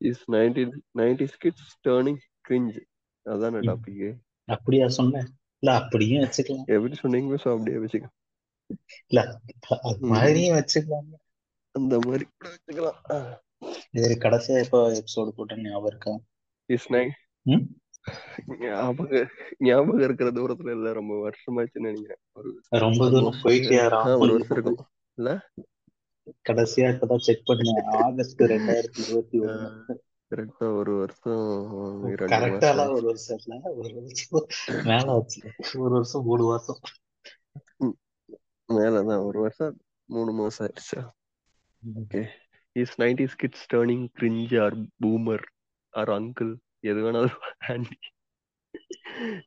Is nineteen ninety kids turning cringe அதான. Topic அப்படியா சொன்னேன். இல்ல அப்படியும் வச்சுக்கலாம். எப்படி சொன்னீங்களோ so அப்படியே வச்சுக்க இல்ல அது. மாதிரியும் வச்சுக்கலாம். அந்த மாதிரி கூட வச்சுக்கலாம். இது கடைசியா எப்போ எபிசோடு போட்ட ஞாபகம் இருக்கா? இஸ் ம்? ஞாபகம் ஞாபகம் இருக்கிற தூரத்துல இல்ல ரொம்ப வருஷமாச்சுன்னு நினைக்கிறேன். ரொம்ப தூரம் ஆ ஒரு வருஷம் இருக்கும் இல்ல? கடைசியா இப்பதான் செக் பண்ணேன். ஆகஸ்ட் ரெண்டாயிரத்தி இருபத்தி ஒண்ணு கரெக்டா ஒரு வருஷம் கரெக்டாலாம் ஒரு வருஷம் இல்ல. ஒரு வருஷம் மேல ஆச்சு. ஒரு வருஷம் மூணு மாசம். மேலதான். ஒரு வருஷம் மூணு மாசம் ஆயிடுச்சா? Okay is nineties kids turning cringe or boomer or uncle எது வேணாலும் ஆண்டி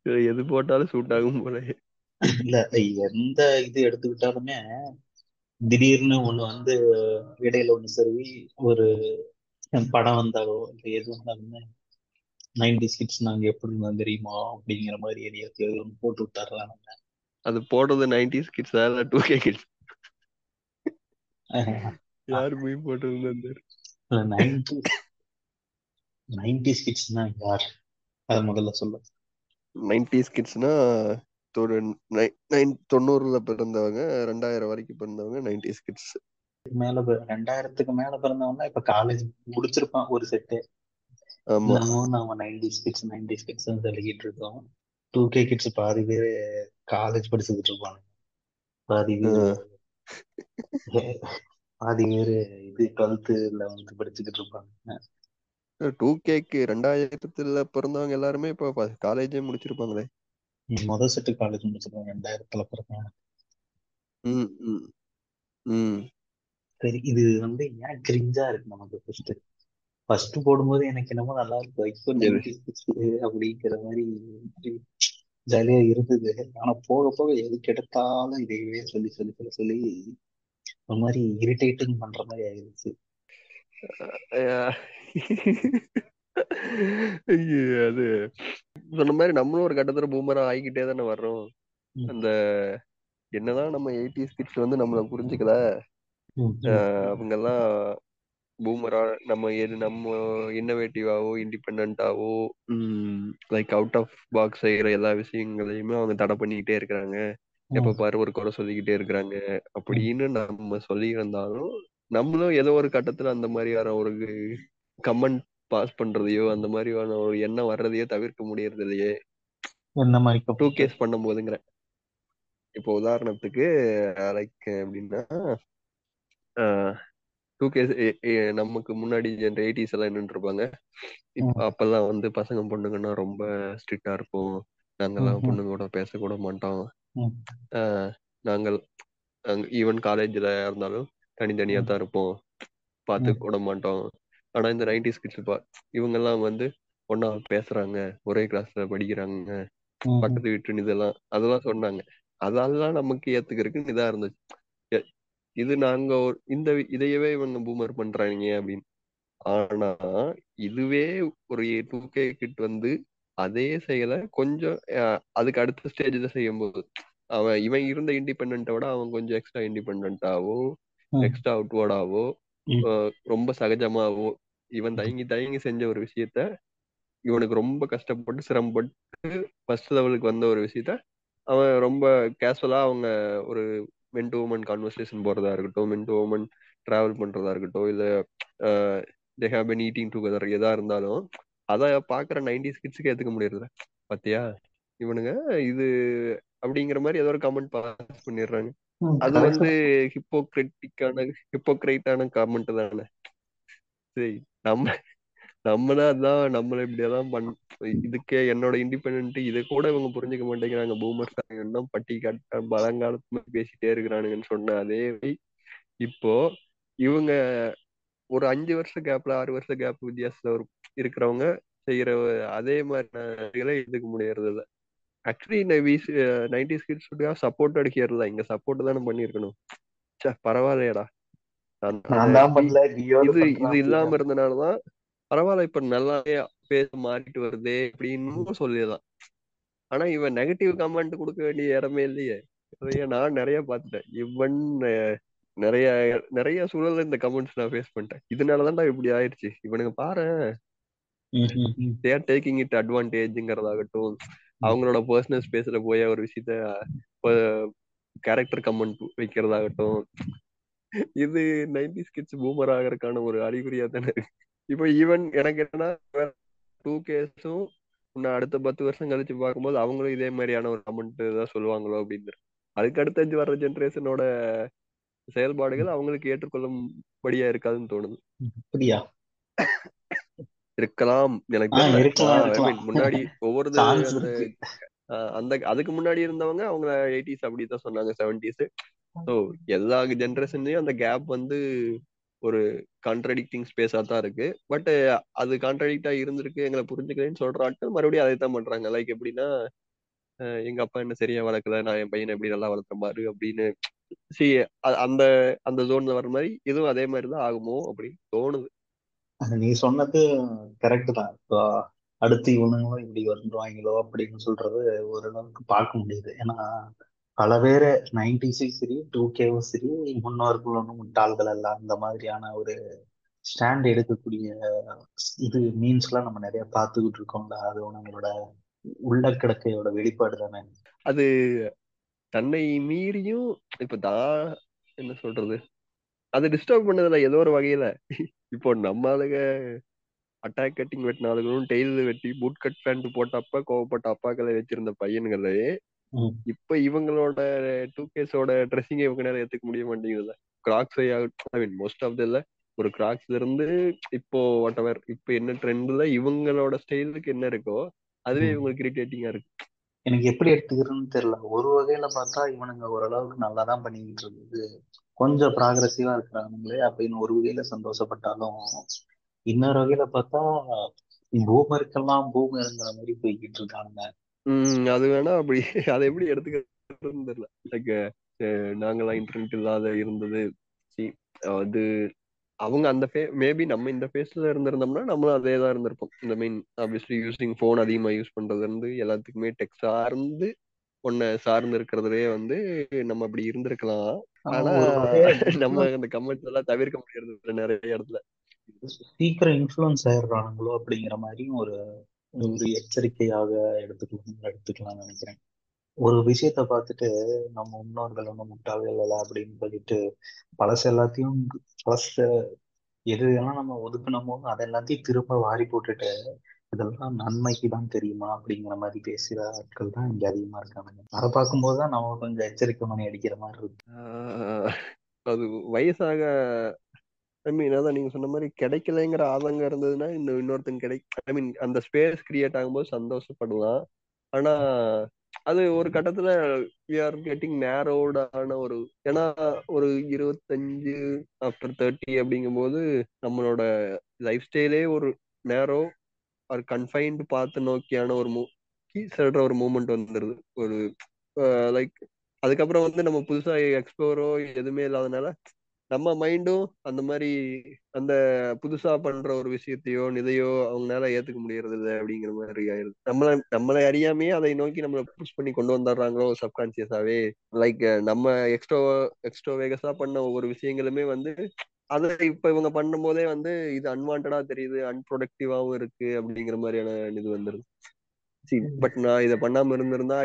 எது போட்டாலும் சூட் ஆகும் போல இல்ல எந்த இது எடுத்துக்கிட்டாலுமே திடீர்னு ஒண்ணு வந்து இடையில ஒண்ணு சரி ஒரு படம் வந்தாலோ இல்ல எது வந்தாலுமே நைன்டி கிட்ஸ் நாங்க எப்படி இருந்தோம் தெரியுமா அப்படிங்கிற மாதிரி எதையாவது ஒண்ணு போட்டு விட்டாருலாம் அது போடுறது நைன்டிஸ் கிட்ஸ் இல்ல டூ கே கிட்ஸ் யாரு போய் போட்டு நைன்டி நைன்டி கிட்ஸ்னா யார்? அத முதல்ல சொல்லு. நைன்டிஸ் கிட்ஸ்னா தொண்ணூறுல பிறந்தவங்க ரெண்டாயிரம் வரைக்கும் பிறந்தவங்க நைன்டிஸ் கிட்ஸ் மேல ரெண்டாயிரத்துக்கு மேல பிறந்தவங்க இப்ப காலேஜ் முடிச்சிருப்பான் ஒரு செட்டு ஆமா. நாம நைன்டிஸ் கிட்ஸ் நைன்டிஸ் கிட்ஸ் சொல்லிக்கிட்டு இருக்கோம். டூ கே கிட்ஸ் பாதி பேர் காலேஜ் படிச்சுக்கிட்டு இருப்பாங்க. பாதி பேர் பாதி பேர் இது டுவெல்த்து லெவன்த்து படிச்சுக்கிட்டு இருப்பாங்க. டூ கேக்கு ரெண்டாயிரத்துல பிறந்தவங்க எல்லாருமே இப்ப காலேஜே முடிச்சிருப்பாங்களே. முதல் செட்டு காலேஜ் முடிச்சிருப்பாங்க ரெண்டாயிரத்துல ம் சரி இது வந்து ஏன் கிரிஞ்சா இருக்கு நமக்கு ஃபர்ஸ்ட் ஃபர்ஸ்ட் போடும்போது எனக்கு என்னமோ நல்லா இருக்கு இப்போ எது? 96 அப்படிங்கிற மாதிரி ஜாலியா இருந்தது. ஆனா போக போக எதுக்கு எடுத்தாலும் இதையவே சொல்லி சொல்லி சொல்லி சொல்லி ஒரு மாதிரி இரிட்டேட்டிங் பண்ற மாதிரி ஐயோ, அது சொன்ன மாதிரி நம்மளும் ஒரு கட்டத்துல பூமரா ஆகிக்கிட்டே தானே வர்றோம். அந்த என்னதான் நம்ம எயிட்டிஸ் கிட்ஸ் வந்து நம்மள புரிஞ்சுக்கல. அவங்க எல்லாம் பூமரா நம்ம எது நம்ம இன்னோவேட்டிவாவோ இண்டிபெண்டாவோ லைக் அவுட் ஆஃப் பாக்ஸ் செய்யற எல்லா விஷயங்களையுமே அவங்க தடை பண்ணிக்கிட்டே இருக்கிறாங்க. எப்ப பாரு ஒரு குறை சொல்லிக்கிட்டே இருக்கிறாங்க. அப்படின்னு நம்ம சொல்லி இருந்தாலும் நம்மளும் ஏதோ ஒரு கட்டத்துல அந்த மாதிரியான ஒரு கமெண்ட் பாஸ் பண்றதையோ அந்த மாதிரியான ஒரு எண்ணம் வர்றதையோ தவிர்க்க முடியறது இல்லையே என்ன மாதிரி டூ கேஸ் பண்ணும் போதுங்கிற இப்போ உதாரணத்துக்கு லைக் எப்படின்னா டூ கேஸ் நமக்கு முன்னாடி எயிட்டிஸ் எல்லாம் நின்று இருப்பாங்க. அப்பெல்லாம் வந்து பசங்க பொண்ணுங்கன்னா ரொம்ப ஸ்ட்ரிக்டா இருப்போம். நாங்கெல்லாம். பொண்ணுங்க கூட பேசக்கூட மாட்டோம். நாங்கள் ஈவன் காலேஜ்ல இருந்தாலும் தனித்தனியா தான் இருப்போம். பார்த்து கூட மாட்டோம். ஆனா இந்த நைன்டிஸ் கிட்ஸ் இவங்க எல்லாம் வந்து ஒன்னா பேசுறாங்க ஒரே கிளாஸ்ல படிக்கிறாங்க. பக்கத்து வீட்டு இதெல்லாம் அதெல்லாம் சொன்னாங்க அதெல்லாம் நமக்கு ஏத்துக்கிறதுக்கு இதா இருந்துச்சு இது நாங்க ஒரு இந்த இதையவே இவங்க பூமர் பண்றாங்க அப்படின்னு ஆனா இதுவே ஒரு டூ கே கிட் வந்து அதே செயலை கொஞ்சம் அதுக்கு அடுத்த ஸ்டேஜ்ல செய்யும்போது அவன் இவன் இருந்த இண்டிபெண்டன்ட்டை விட அவன் கொஞ்சம் எக்ஸ்ட்ரா இண்டிபெண்டாவோ ம், எக்ஸ்ட்ரா அவுட்வர்டாவோ. ரொம்ப சகஜமாவோ இவன் தயங்கி தயங்கி செஞ்ச ஒரு விஷயத்த இவனுக்கு ரொம்ப கஷ்டப்பட்டு சிரமப்பட்டு ஃபர்ஸ்ட் லெவலுக்கு வந்த ஒரு விஷயத்த அவன் ரொம்ப கேஷுவலா அவங்க ஒரு மென் டு உமன் கான்வர்சேஷன் போறதா இருக்கட்டும் மென் டு உமன் டிராவல் பண்றதா இருக்கட்டும் இல்ல they have been eating together எதா இருந்தாலும் அதை பாக்குற நைன்டிஸ் கிட்ஸுக்கு ஏத்துக்க முடியறதில்ல. பாத்தியா? இவனுங்க இது அப்படிங்கிற மாதிரி ஏதோ ஒரு கமெண்ட் பாஸ் பண்ணிடுறாங்க. அது வந்து. ஹிப்போக்ரிட்டிக்கான ஹிப்போக்ரைட்டான கமெண்ட் தானே. சரி நம்ம நம்மதான் தான் நம்மள இப்படியெல்லாம் பண் இதுக்கே என்னோட இண்டிபெண்ட் இதை கூட இவங்க புரிஞ்சுக்க மாட்டேங்கிறாங்க. பூமர் இன்னும் பட்டி கட்ட பழங்காலத்துல பேசிட்டே இருக்கிறானுங்கன்னு சொன்ன அதே இப்போ இவங்க ஒரு அஞ்சு வருஷ கேப்ல ஆறு வருஷ கேப் வித்தியாசத்துல ஒரு இருக்கிறவங்க செய்யற அதே மாதிரி இதுக்கு முடியறது ஆக்சுவலி நைன்டிஸ் கிட்ஸ் சப்போர்ட் அடிக்கிறதா இங்க சப்போர்ட் தானே பண்ணிருக்கணும் ச்சே பரவாயில்லையடா. தான் இது இது இல்லாம இருந்தனாலதான் பரவாயில்ல இப்ப நல்லாவே பேச மாறிட்டு வருதே அப்படின்னு சொல்லிடலாம். ஆனா இவன் நெகட்டிவ் கமெண்ட் கொடுக்க வேண்டிய இடமே இல்லையே. நிறைய நான் நிறைய பார்த்துட்டேன். இவன் நிறைய நிறைய சூழல்ல இந்த கமெண்ட்ஸ் நான் ஃபேஸ் பண்ணிட்டேன். இதனாலதான்டா இப்படி ஆயிடுச்சு இவனுங்க பாரு. தேர் டேக்கிங் இட் அட்வான்டேஜ்ங்கிறதாகட்டும் அவங்களோட பர்சனல் ஸ்பேஸ்ல போய் ஒரு விஷயத்த கேரக்டர் கமெண்ட் வைக்கிறதாகட்டும். இது நைன்டி கிட்ஸ் பூமர் ஆகிறதுக்கான ஒரு அறிகுறியா தானே. இருக்கு இப்போ ஈவன் எனக்கு என்னன்னா டூ கேஸும் இன்னும் அடுத்த பத்து வருஷம் கழிச்சு பார்க்கும்போது அவங்களும் இதே மாதிரியான ஒரு கமெண்ட் தான் சொல்லுவாங்களோ அப்படின்னு அதுக்கு அடுத்து வர்ற ஜென்ரேஷனோட செயல்பாடுகள் அவங்களுக்கு ஏற்றுக்கொள்ளும்படியா இருக்காதுன்னு தோணுது. அப்படியா இருக்கலாம். எனக்கு முன்னாடி ஒவ்வொரு அந்த அதுக்கு முன்னாடி இருந்தவங்க அவங்க எயிட்டிஸ் அப்படிதான் சொன்னாங்க செவன்டிஸ் ஸோ எல்லா ஜென்ரேஷன்லயும் அந்த கேப் வந்து ஒரு கான்ட்ரடிக்டிங் ஸ்பேஸா தான் இருக்கு. பட் அது கான்ட்ரடிக்டா இருந்திருக்கு எங்களை புரிஞ்சுக்கிறேன்னு சொல்ற ஆட்கள் மறுபடியும் அதை தான் பண்றாங்க. லைக் எப்படின்னா எங்க அப்பா என்ன சரியா வளர்க்கல நான் என் பையனை எப்படி நல்லா வளர்த்த மாதிரி அப்படின்னு. சி அந்த அந்த ஜோன்ல வர மாதிரி இதுவும் அதே மாதிரி தான் ஆகுமோ அப்படின்னு தோணுது. நீ சொன்னது கரெக்ட் தான். இப்போ அடுத்து இவனுங்களும் இப்படி வந்துருவாங்களோ அப்படின்னு சொல்றது ஓரளவுக்கு பார்க்க முடியுது. ஏன்னா பல பேர் நைன்டிஸும் சரி டூ கேவும் சரி முன்னோர்கள் ஒன்றும் முட்டாள்கள் அல்ல அந்த மாதிரியான ஒரு ஸ்டாண்ட் எடுக்கக்கூடிய இது மீன்ஸ்லாம் நம்ம நிறைய பார்த்துக்கிட்டு இருக்கோம்ல. அது உனங்களோட உள்ள கிடக்கையோட வெளிப்பாடு தானே. அது தன்னை மீறியும் இப்ப தான் என்ன சொல்றது? அது டிஸ்டர்ப் பண்ணதுல ஏதோ ஒரு வகையில இப்போ நம்ம ஆளுங்க அட்டாக் கட்டிங் வெட்டின ஆளுகளும் டெய்ல் வெட்டி பூட் கட் பேண்ட் போட்டப்ப கோவப்பட்ட அப்பாக்களை வச்சிருந்த பையன்களே. இப்ப இவங்களோட டூ கேஸோட ட்ரெஸ்ஸிங்கை இவங்க நேரம் ஏத்துக்க முடிய மாட்டேங்குதுல்ல crocs I mean most of இல்ல ஒரு கிராக்ஸ்ல இருந்து இப்போ வாட் எவர் இப்போ என்ன ட்ரெண்ட்ல இவங்களோட ஸ்டைலுக்கு என்ன இருக்கோ அதுவே. இவங்களுக்கு இரிட்டேட்டிங்கா இருக்கு எனக்கு எப்படி எடுத்துக்கிறேன்னு தெரியல. ஒரு வகையில பார்த்தா இவனுங்க ஓரளவுக்கு நல்லா தான் பண்ணிக்கிட்டு இருக்குது கொஞ்சம் ப்ராக்ரஸிவா இருக்கிறானுங்களே அப்படின்னு ஒரு வகையில சந்தோஷப்பட்டாலும் இன்னொரு வகையில பார்த்தா பூமருக்கெல்லாம் பூமருங்கிற மாதிரி போய்கிட்டு இருக்கானுங்க உம் அது வேணா அப்படி. அதை எப்படி எடுத்துக்கிறதுன்னு தெரியல. லைக் நாங்கெல்லாம் இன்டர்நெட் இல்லாத இருந்தது. அது அவங்க அந்த ஃபே மேபி நம்ம இந்த ஃபேஸ்ல இருந்திருந்தோம்னா நம்மளும் அதே தான் இருந்திருப்போம். இந்த மீன் ஆப்வியஸ்லி யூசிங் ஃபோன் அதிகமாக யூஸ் பண்றதுல இருந்து எல்லாத்துக்குமே டெக் சார்ந்து ஒன்ன சார்ந்து இருக்கிறதுலயே வந்து நம்ம அப்படி இருந்திருக்கலாம். ஆனா நம்ம அந்த கமெண்ட்ஸ் எல்லாம் தவிர்க்க முடியறது நிறைய இடத்துல. சீக்கிரம் இன்ஃப்ளூயன்ஸ் ஆயிடுறானுங்களோ அப்படிங்கிற மாதிரியும் ஒரு ஒரு எச்சரிக்கையாக எடுத்துக்கலாம் எடுத்துக்கலாம்னு நினைக்கிறேன். ஒரு விஷயத்த பார்த்துட்டு நம்ம முன்னோர்கள் ஒன்றும் முட்டாள்கள் இல்லை அப்படின்னு சொல்லிட்டு பழசு எல்லாத்தையும் பழச எது எல்லாம் நம்ம ஒதுக்கணுமோ அதை எல்லாத்தையும் திரும்ப வாரி போட்டுட்டு இதெல்லாம் நன்மைக்கு தான் தெரியுமா அப்படிங்கிற மாதிரி பேசுகிற ஆட்கள் தான் இங்க அதிகமா இருக்காங்க. அதை பார்க்கும்போது தான் நம்ம கொஞ்சம் எச்சரிக்கை மணி அடிக்கிற மாதிரி இருக்கு. அது வயசாக ஐ மீன் அதான் நீங்க சொன்ன மாதிரி கிடைக்கலைங்கிற ஆதங்கம் இருந்ததுன்னா இந்த இன்னொருத்தங்க கிடை ஐ மீன் அந்த ஸ்பேஸ் கிரியேட் ஆகும்போது சந்தோஷப்படலாம். ஆனா அது ஒரு கட்டத்துல வி ஆர் கெட்டிங் நேரோடான ஒரு ஏன்னா ஒரு இருபத்தஞ்சு ஆஃப்டர் தேர்ட்டி அப்படிங்கும்போது நம்மளோட லைஃப் ஸ்டைலே ஒரு நேரோ ஒரு கன்ஃபைன்டு பார்த்து நோக்கியான ஒரு மூ சொல்ற ஒரு மூமெண்ட் வந்துருது. ஒரு லைக் அதுக்கப்புறம் வந்து நம்ம புதுசா எக்ஸ்ப்ளோரோ எதுவுமே இல்லாதனால நம்ம மைண்டும் அந்த மாதிரி அந்த புதுசா பண்ற ஒரு விஷயத்தையோ இதையோ அவங்களால ஏத்துக்க முடியறது இல்லை அப்படிங்கிற மாதிரி ஆயிருது நம்மள நம்மளை அறியாமையே அதை நோக்கி நம்மளை புஷ் பண்ணி கொண்டு வந்துடுறாங்களோ சப்கான்சியஸாவே லைக் நம்ம எக்ஸ்ட்ரோ எக்ஸ்ட்ரோ வேகஸா பண்ண ஒவ்வொரு விஷயங்களுமே வந்து அதை இப்ப இவங்க பண்ணும் போதே வந்து இது அன்வான்டா தெரியுது அன்ப்ரொடக்டிவாவும் இருக்கு அப்படிங்கிற மாதிரியான இது வந்துருது. பட் நான் இதை பண்ணாம இருந்திருந்தா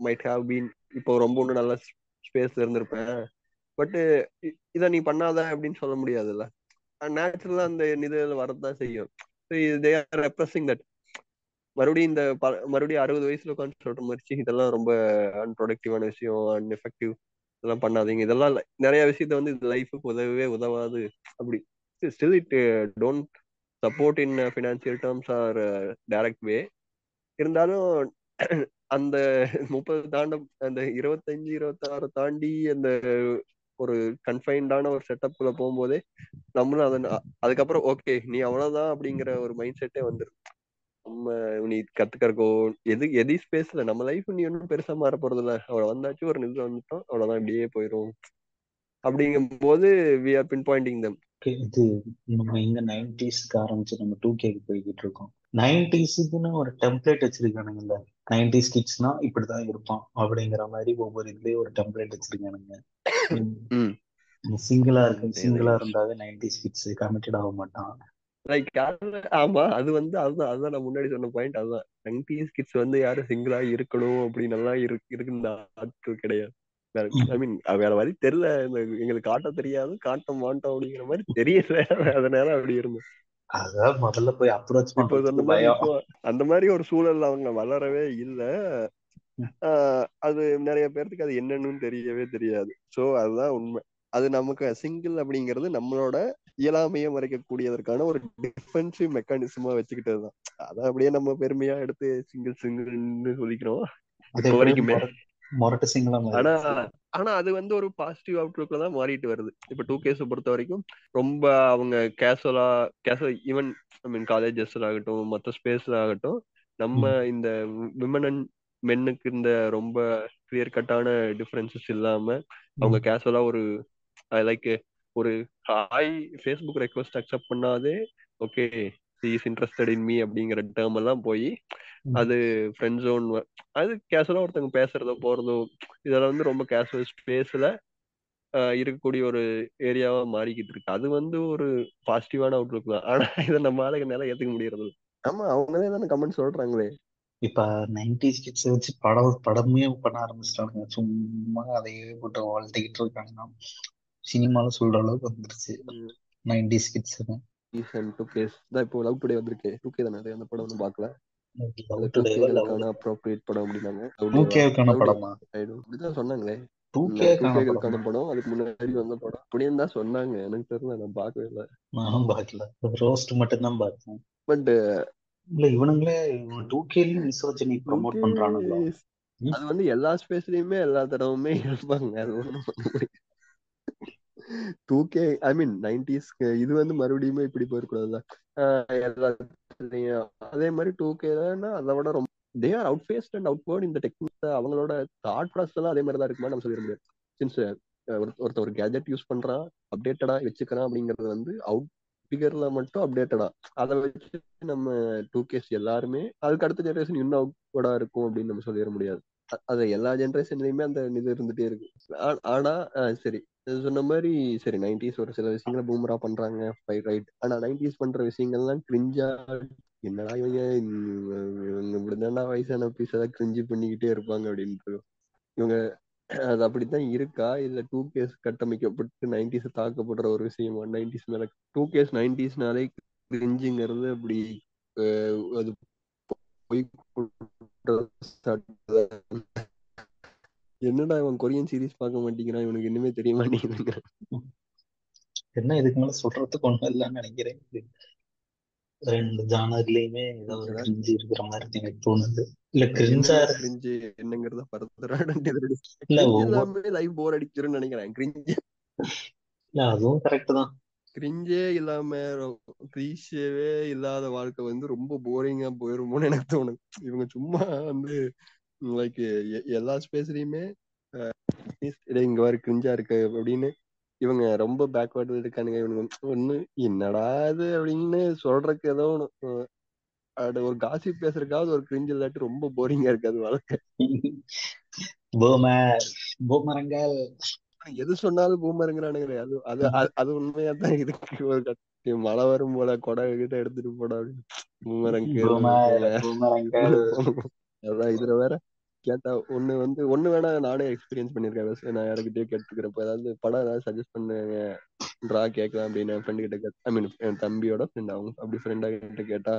மைட் ஹாவ் பீன் இப்போ ரொம்ப ஒன்றும் நல்ல ஸ்பேஸ் இருந்திருப்பேன். பட்டு இதை நீ பண்ணாத அப்படின்னு சொல்ல முடியாதுல்ல. நேச்சுரலா அந்த இது வரதான் செய்யும். தே ஆர் ரெப்ரஸிங் தட் மறுபடியும் இந்த மறுபடியும் அறுபது வயசுல உட்காந்து சொல்ற மாதிரி இதெல்லாம் ரொம்ப அன்ப்ரொடக்டிவான விஷயம் அன்எஃபெக்டிவ் இதெல்லாம் பண்ணாதீங்க. இதெல்லாம் நிறைய விஷயத்த வந்து இது லைஃபுக்கு உதவவே உதவாது. அப்படி. Still it don't support in financial terms or direct way இருந்தாலும் அந்த முப்பது தாண்ட அந்த இருபத்தஞ்சு இருபத்தாறு தாண்டி அந்த ஒரு கன்ஃபைன்டான ஒரு செட்டப்ல போகும்போதே நம்மளும் அதை அதுக்கப்புறம் ஓகே நீ அவ்வளவுதான் அப்படிங்கிற ஒரு மைண்ட் செட்டே வந்துடும் நம்ம நீ கத்துக்கறக்கோ எது எதி ஸ்பேஸ்ல நம்ம லைஃப் நீ ஒன்றும் பெருசா மாற போறது இல்ல அவ்வளோ வந்தாச்சு ஒரு நிமிஷம் வந்துட்டோம். அவ்வளவுதான் இப்படியே போயிடும் அப்படிங்கும் போது we are pinpointing them இது நம்ம இந்த நைன்டிஸ்க்கு ஆரம்பிச்சு நம்ம டூ கேக்கு போய்கிட்டு இருக்கோம். நைன்டிஸுக்குன்னு ஒரு டெம்ப்ளேட் வச்சிருக்கானுங்கல்ல. நைன்டிஸ் கிட்ஸ்னா இப்படிதான் இருப்பான். அப்படிங்கிற மாதிரி ஒவ்வொரு இதுலயும் ஒரு டெம்ப்ளேட் வச்சிருக்கானுங்க. சிங்கிளா இருக்கு சிங்கிளா இருந்தாவே நைன்டிஸ் கிட்ஸ் கமிட்டட் ஆக மாட்டான். லைக் ஆமா அது வந்து அதுதான் அதுதான் நான் முன்னாடி சொன்ன பாயிண்ட் அதுதான். நைன்டிஸ் கிட்ஸ் வந்து யாரும் சிங்கிளா இருக்கணும் அப்படின்னு எல்லாம் இருக்கு இருக்குந்த ஆட்கள் கிடையாது. ஐ மீன் வேற வழி தெரியல. எங்களுக்கு காட்ட தெரியாது காட்ட மாட்டோம் அப்படிங்கிற மாதிரி தெரியல. அதனால அப்படி இருந்தோம் அதான் முதல்ல போய் அப்ரோச் மாதிரி இப்போ அந்த மாதிரி ஒரு சூழல்ல அவங்க வளரவே இல்ல. அது நிறைய பேர்த்துக்கு அது என்னன்னு தெரியவே தெரியாது. சோ அதுதான் உண்மை. அது நமக்கு சிங்கிள் அப்படிங்கிறது நம்மளோட இயலாமையை மறைக்கக்கூடியதற்கான ஒரு டிஃபென்சிவ் மெக்கானிசமா வச்சுக்கிட்டது தான். அதை அப்படியே நம்ம பெருமையா எடுத்து சிங்கிள் சிங்கிள்னு சொல்லிக்கிறோம். ஆனா ஆனா அது வந்து ஒரு பாசிட்டிவ் அவுட்லுக்ல தான் மாறிட்டு வருது. இப்ப டூ கேஸை பொறுத்த வரைக்கும் ரொம்ப அவங்க கேஷுவலா கேஷுவல் ஈவன் ஐ மீன் காலேஜஸ்ல ஆகட்டும் மற்ற ஸ்பேஸ்ல ஆகட்டும் நம்ம இந்த விமன் அண்ட் மென்னுக்கு இந்த ரொம்ப கிளியர் கட்டான டிஃபரன்சஸ் இல்லாம அவங்க கேஷுவலா ஒரு லைக் ஒரு ஹாய் ஃபேஸ்புக் ரெக்வஸ்ட் அக்செப்ட் பண்ணாதே okay is interested in me அப்படிங்கிற டேர்ம் எல்லாம் போய் அது ஃப்ரெண்ட் ஜோன் அது கேஷுவலா ஒருத்தவங்க பேசுறதோ போறதோ இதெல்லாம் வந்து ரொம்ப கேஷுவல் ஸ்பேஸ்ல இருக்கக்கூடிய ஒரு ஏரியாவா மாறிக்கிட்டு இருக்கு. அது வந்து ஒரு பாசிட்டிவான அவுட்லுக் தான். ஆனா இதை நம்ம ஆளுங்க நேரம் ஏத்துக்க முடியறது. ஆமா அவங்களே தானே கமெண்ட் சொல்றாங்களே. இப்ப நைன்டிஸ் கிட்ஸ் வச்சு படம் படமே பண்ண ஆரம்பிச்சிட்டாங்க சும்மா அதையே போட்டு வாழ்த்திக்கிட்டு இருக்காங்க சினிமால சொல்ற அளவுக்கு வந்துருச்சு. நைன்டிஸ் கிட்ஸ் டூ கேஸ் தான் இப்போ லவ் டுடே வந்திருக்கு. டூ கே தானே அந்த படம் ஒன்றும் பார்க்கல அப்ரோப்ரியேட் படம் அப்படின்னாங்க. கேவுக்கான படமா? அதுக்கு முன்னாடி வந்த படம். அப்படின்னு தான் சொன்னாங்க. எனக்கு தெரியல. நான் பார்க்கவே இல்லை. நானும் பார்க்கல. ரோஸ்ட் மட்டும் தான் பார்த்தேன். பட் இல்ல இவனுங்களே டூ கேலயும் மிஸ்ஓஜனி ப்ரமோட் பண்றானுங்களா? அது வந்து எல்லா ஸ்பேஸ்லயுமே எல்லா தடவுமே இருப்பாங்க அது ஒண்ணும் டூ கே ஐ மீன் நைன்டிஸ்க்கு இது வந்து மறுபடியுமே இப்படி போயிருக்கூடாதுல்ல. ஆஹ் எல்லாத்துலயும். அதே மாதிரி டூ கேனா அதை விட ரொம்ப they are out faced and outward இந்த டெக்னிக் அவங்களோட தாட் ப்ராசஸ் எல்லாம் அதே மாதிரி தான் இருக்குமா நம்ம சொல்லிட முடியாது. சின்ஸ் ஒருத்த ஒரு கேஜெட் யூஸ் பண்றான் அப்டேட்டடா வச்சுக்கிறான் அப்படிங்கிறது வந்து அவுட் ஃபிகர்ல மட்டும் அப்டேட்டடா அதை வச்சு நம்ம டூ கேஸ் எல்லாருமே அதுக்கு அடுத்த ஜெனரேஷன் இன்னும் அவுட்வர்டா இருக்கும் அப்படின்னு நம்ம சொல்லிட முடியாது. அது எல்லா ஜெனரேஷன்லயுமே அந்த இது இருந்துட்டே இருக்கு. ஆனா ஆஹ் சரி. இது சொன்ன மாதிரி சரி நைன்டிஸ் ஒரு சில விஷயங்களை பூமரா பண்றாங்க ரைட் ஆனா நைன்டிஸ் பண்ற விஷயங்கள்லாம் கிரிஞ்சா என்னடா இவங்க இவங்க இவங்க இப்படிதான்டா வயசான பீஸ் ஏதாவது கிரிஞ்சு பண்ணிக்கிட்டே இருப்பாங்க அப்படின்ட்டு. இவங்க அது அப்படித்தான் இருக்கா? இல்ல டூ கேஸ் கட்டமைக்கப்பட்டு நைன்டிஸ் தாக்கப்படுற ஒரு விஷயமா? நைன்டிஸ் மேல டூ கேஸ் நைன்டிஸ்னாலே கிரிஞ்சுங்கிறது அப்படி அது போய் என்னடா இவன் கொரியன் சீரிஸ் பார்க்க மாட்டேங்கிறான்? இவனுக்கு இன்னுமே தெரிய மாட்டேங்குதுங்க. என்ன இதுக்கு மேல சொல்றதுக்கு ஒண்ணும் இல்லைன்னு நினைக்கிறேன். ரெண்டு ஜானர்லயுமே ஏதோ ஒரு கிரிஞ்சு இருக்கிற மாதிரி எனக்கு தோணுது. இல்ல கிரிஞ்சா கிரிஞ்சு என்னங்கிறத இல்ல இல்லாம லைஃப் போர் அடிச்சிருன்னு நினைக்கிறேன். கிரிஞ்சு இல்ல அதுவும் கரெக்ட் தான். கிரிஞ்சே இல்லாம கிரீஷவே இல்லாத வாழ்க்கை வந்து ரொம்ப போரிங்கா போயிருமோன்னு எனக்கு தோணுது. இவங்க சும்மா வந்து லைக் எல்லா ஸ்பேஸ்லயுமே இங்க வர கிரிஞ்சா இருக்கு அப்படின்னு இவங்க ரொம்ப பேக்வர்டு இருக்கானுங்க. இவனுங்க ஒண்ணு என்னடா இது? அப்படின்னு சொல்றதுக்கு ஏதோ ஒண்ணு. அது ஒரு காசி பேசுறதுக்காவது ஒரு கிரிஞ்சு இல்லாட்டி ரொம்ப போரிங்கா இருக்காது வாழ்க்கை. பூமர் பூமரங்கள். எது சொன்னாலும் பூமருங்கிறானுங்களே. அது அது அது- உண்மையா தான் இருக்கு ஒரு கட்டி மழை வரும் போல கொடை கிட்ட எடுத்துட்டு போடா அப்படின்னு. பூமரங்க அதான் இதுல வேற கேட்டா ஒண்ணு வந்து ஒண்ணு வேணா நானே எக்ஸ்பீரியன்ஸ் பண்ணிருக்கேன். நான் யாருக்கிட்டயே கேட்டுக்கிறப்ப ஏதாவது படம் ஏதாவது சஜஸ்ட் பண்ணுங்கன்றா கேட்கலாம் அப்படின்னு என் ஃப்ரெண்டு கிட்ட ஐ மீன் என் தம்பியோட ஃப்ரெண்ட் அவங்க அப்படி ஃப்ரெண்டா கிட்ட கேட்டா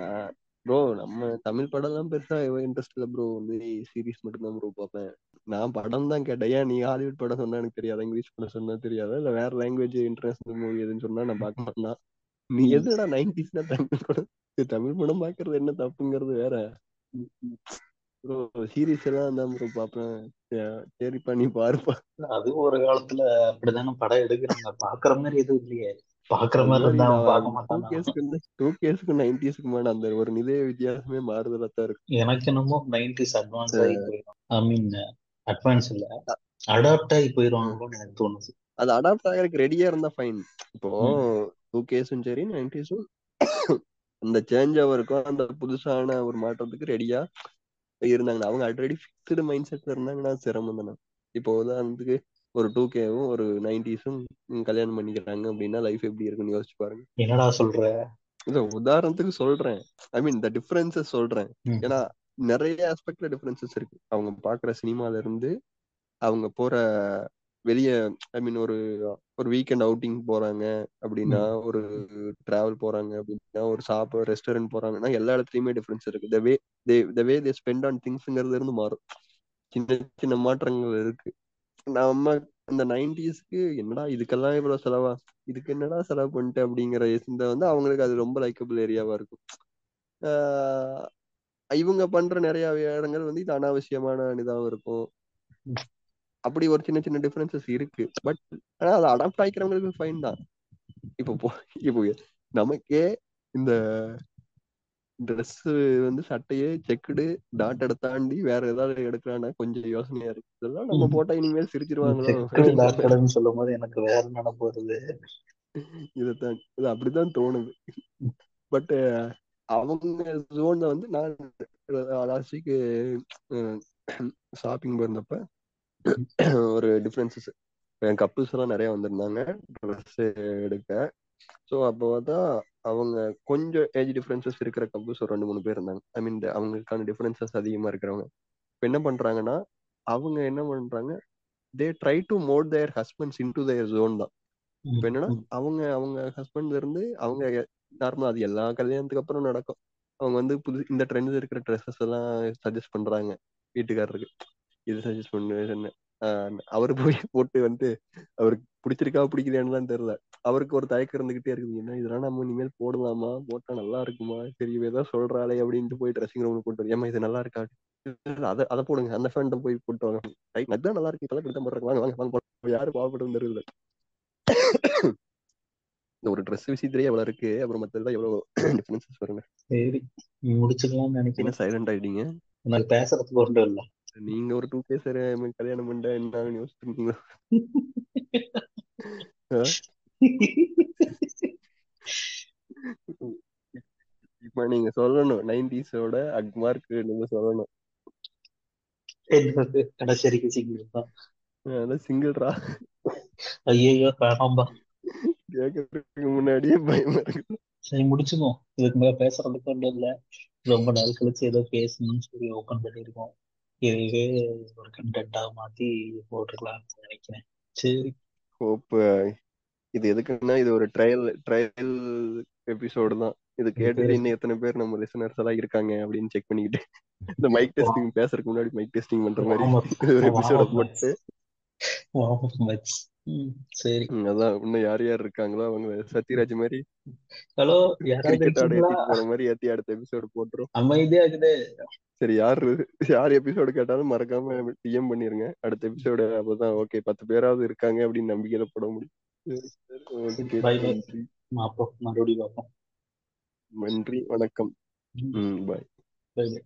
நான் ப்ரோ நம்ம தமிழ் படம் எல்லாம் பெருசா இன்ட்ரெஸ்ட் இல்ல ப்ரோ வந்து சீரிஸ் மட்டும் தான் ப்ரோ பார்ப்பேன். நான் படம் தான் கேட்டேன். ஏன் நீ ஹாலிவுட் படம் சொன்னா எனக்கு தெரியாதா? இங்கிலீஷ் படம் சொன்னா தெரியாதா? இல்ல வேற லாங்குவேஜ் இன்டர்நேஷனல் மூவி எதுன்னு சொன்னா நான் பார்க்க மாட்டேன்னா நீ. எதுடா நைன்டிஸ்னா தமிழ் படம் தமிழ் படம் பாக்குறது என்ன தப்புங்கிறது வேற. ப்ரோ சீரிஸ் எல்லாம் தான் ப்ரோ பார்ப்பேன். சே- சரிப்பா நீ பாருப்பா அதுவும் ஒரு காலத்துல அப்படிதானே படம் எடுக்கிறாங்க. பாக்குற மாதிரி எதுவும் இல்லையே. பாக்குற அது மாதிரி இருந்தா டூ கேஸ்க்கு டூ கேஸ்க்கு நைன்டிஸ்க்குமான அந்த ஒரு நிலைய வித்தியாசமே மாறுதலா தான் இருக்கு. எனக்கு என்னமோ நைன்டிஸ் அட்வான்ஸ் ஆகி போயிடும். ஐ மீன் அட்வான்ஸ் இல்ல. அடாப்ட் ஆகி போயிடுவாங்களோன்னு எனக்கு தோணுது. அது அடாப்ட் ஆகிறதுக்கு ரெடியா இருந்தா ஃபைன் இப்போ. டூ கேஸும் சரி நைன்டிஸும் அந்த சேஞ்ச் ஓவருக்கும் அந்த புதுசான ஒரு மாற்றத்துக்கு ரெடியா இருந்தாங்க அவங்க ஆல்ரெடி ஃபிக்ஸ்டு மைண்ட் செட்ல இருந்தாங்கன்னா சிரமம் தானே. இப்போ உதாரணத்துக்கு ஒரு டூ கேவும் ஒரு நைன்டிஸும் கல்யாணம் பண்ணிக்கிறாங்க அப்படின்னா லைஃப் எப்படி இருக்குன்னு யோசிச்சு பாருங்க. என்னடா சொல்ற? இல்ல உதாரணத்துக்கு சொல்றேன். ஐ மீன் த டிஃபரன்சஸ் சொல்றேன். ஏன்னா நிறைய ஆஸ்பெக்ட்ல டிஃபரன்சஸ் இருக்கு. அவங்க பாக்குற சினிமால இருந்து அவங்க போற வெளிய ஐ மீன் ஒரு ஒரு வீக்கெண்ட் அவுட்டிங் போறாங்க அப்படின்னா ஒரு டிராவல் போறாங்க அப்படின்னா ஒரு சாப்பிட ரெஸ்டாரண்ட் போறாங்கன்னா எல்லா இடத்துலயுமே டிஃபரன்ஸ் இருக்கு. த வே தே த வே தே ஸ்பெண்ட் ஆன் திங்ஸ்ங்கிறது இருந்து மாறும். சின்ன சின்ன மாற்றங்கள் இருக்கு. நம்ம இந்த நைன்டிஸ்க்கு என்னடா இதுக்கெல்லாம் இவ்வளவு செலவா? இதுக்கு என்னடா செலவு பண்ணிட்டு? அப்படிங்கிற சிந்தை வந்து அவங்களுக்கு அது ரொம்ப லைக்கபிள் ஏரியாவா இருக்கும். இவங்க பண்ற நிறைய இடங்கள் வந்து இது அனாவசியமான இதாகவும் இருக்கும். அப்படி ஒரு சின்ன சின்ன டிஃபரன்சஸ் இருக்கு. பட் ஆனா அதை அடாப்ட் ஆகிக்கிறவங்களுக்கு ஃபைன் தான். இப்போ போ- இப்போ நமக்கே இந்த ட்ரெஸ் வந்து சட்டையே செக்குடு டாட்டை தாண்டி வேற ஏதாவது எடுக்கலாம்னா கொஞ்சம் யோசனையா இருக்கு. இதெல்லாம் நம்ம போட்டா இனிமேல் சிரிச்சிருவாங்களோ? சொல்லும் போது எனக்கு வேற நினைப்பு வருது? இதுதான் இது அப்படிதான் தோணுது. பட் அவங்க ஜோன்ல வந்து நான் லாஸ்ட் வீக் ஷாப்பிங் போயிருந்தப்ப ஒரு டிஃப்ரென்சஸ் என் கப்புள்ஸ் எல்லாம் நிறைய வந்திருந்தாங்க. ட்ரெஸ் எடுக்க. ஸோ அப்போ பார்த்தா அவங்க கொஞ்சம் ஏஜ் டிஃப்ரென்சஸ் இருக்கிற கப்புள்ஸ் ஒரு ரெண்டு மூணு பேர் இருந்தாங்க. ஐ மீன் அவங்களுக்கான டிஃப்ரென்சஸ் அதிகமா இருக்கிறவங்க. இப்போ என்ன பண்றாங்கன்னா அவங்க என்ன பண்றாங்க they try to mould their husbands into their zone தான் இப்போ என்னன்னா அவங்க அவங்க ஹஸ்பண்ட்ல இருந்து அவங்க நார்மலா அது எல்லா கல்யாணத்துக்கு அப்புறம் நடக்கும். அவங்க வந்து புது இந்த ட்ரெண்ட்ஸ் இருக்கிற ட்ரெஸ்ஸஸ் எல்லாம் சஜஸ்ட் பண்றாங்க வீட்டுக்காரருக்கு. இது சஜஸ்ட் பண்ணு அவரு போய் போட்டு வந்து அவருக்கு பிடிச்சிருக்கா பிடிக்கலையான்னு தெரியல. அவருக்கு ஒரு தயக்கம் இருந்துகிட்டே இருக்குது. என்ன இதெல்லாம் நம்ம இனிமேல் போடலாமா? போட்டா நல்லா இருக்குமா? சரி ஏதோ சொல்றாளே அப்படின்ட்டு போய் ட்ரெஸ்ஸிங் ரூம் போட்டு ஏமா இது நல்லா இருக்கா? அதை அதை போடுங்க. அந்த ஃபேண்ட்டை போய் போட்டு வாங்க. ரைட் அதுதான் நல்லா இருக்கு. இப்பெல்லாம் இப்படிதான் போடுறாங்க வாங்க வாங்க வாங்க போடுறோம். யாரு பாவப்பட்டு தெரியல. இந்த ஒரு ட்ரெஸ் விஷயத்திலேயே எவ்வளவு இருக்கு. அப்புறம் மத்ததெல்லாம் எவ்வளவு டிஃபரன்சஸ் வருங்க சரி முடிச்சுக்கலாம்னு நினைக்கிறேன். சைலண்ட் ஆயிட்டீங்க? எனக்கு பேசுறதுக்கு ஒன்றும் இல்ல. நீங்க ஒரு டூ கேஸ் கல்யாணம் பண்ண என்ன யோசிச்சிருக்கீங்க இப்ப நீங்க சொல்லணும் நைன்டிஸோட அக்மார்க்கு நீங்க சொல்லணும். கடைசி வரைக்கும் சிங்கிள் தான். அதான் சிங்கிள்ரா ஐயோ வேணாம்பா. கேக்குறதுக்கு முன்னாடியே பயமா இருக்கு. சரி முடிச்சுக்கோம் இதுக்கு மேல பேசுறதுக்கு ஒன்றும் இல்ல. ரொம்ப நாள் கழிச்சு ஏதோ பேசணும்னு சொல்லி ஓபன் பண்ணிருக்கோம் இதுவே ஒரு கண்டென்ட்டா மாத்தி போட்டுக்கலாம்னு நினைக்கிறேன். சரி. ஹோப் இது எதுக்குன்னா இது ஒரு ட்ரையல் ட்ரையல் எபிசோடு தான். இது கேட்டுட்டு இன்னும் எத்தனை பேர் நம்ம லிசனர்ஸ் எல்லாம் இருக்காங்க அப்படின்னு செக் பண்ணிக்கிட்டு இந்த மைக் டெஸ்டிங் பேசுறதுக்கு முன்னாடி மைக் டெஸ்டிங் பண்ற மாதிரி ஒரு எபிசோட. போட்டு. சரி. அதான். இன்னும் யார் யார் இருக்காங்களோ அவங்க சத்யராஜ் மாதிரி ஹலோ யாராவது போற மாதிரி ஏத்தி அடுத்த எபிசோடு போட்டுரும். அமைதியா இருக்குது. சரி யார் யார் எபிசோடு கேட்டாலும் மறக்காம டிஎம் பண்ணிருங்க. அடுத்த எபிசோடு அப்பதான் ஓகே பத்து பேராவது இருக்காங்க அப்படின்னு நம்பிக்கையில போட முடியும். மறுபடியும் நன்றி வணக்கம். Bye bye by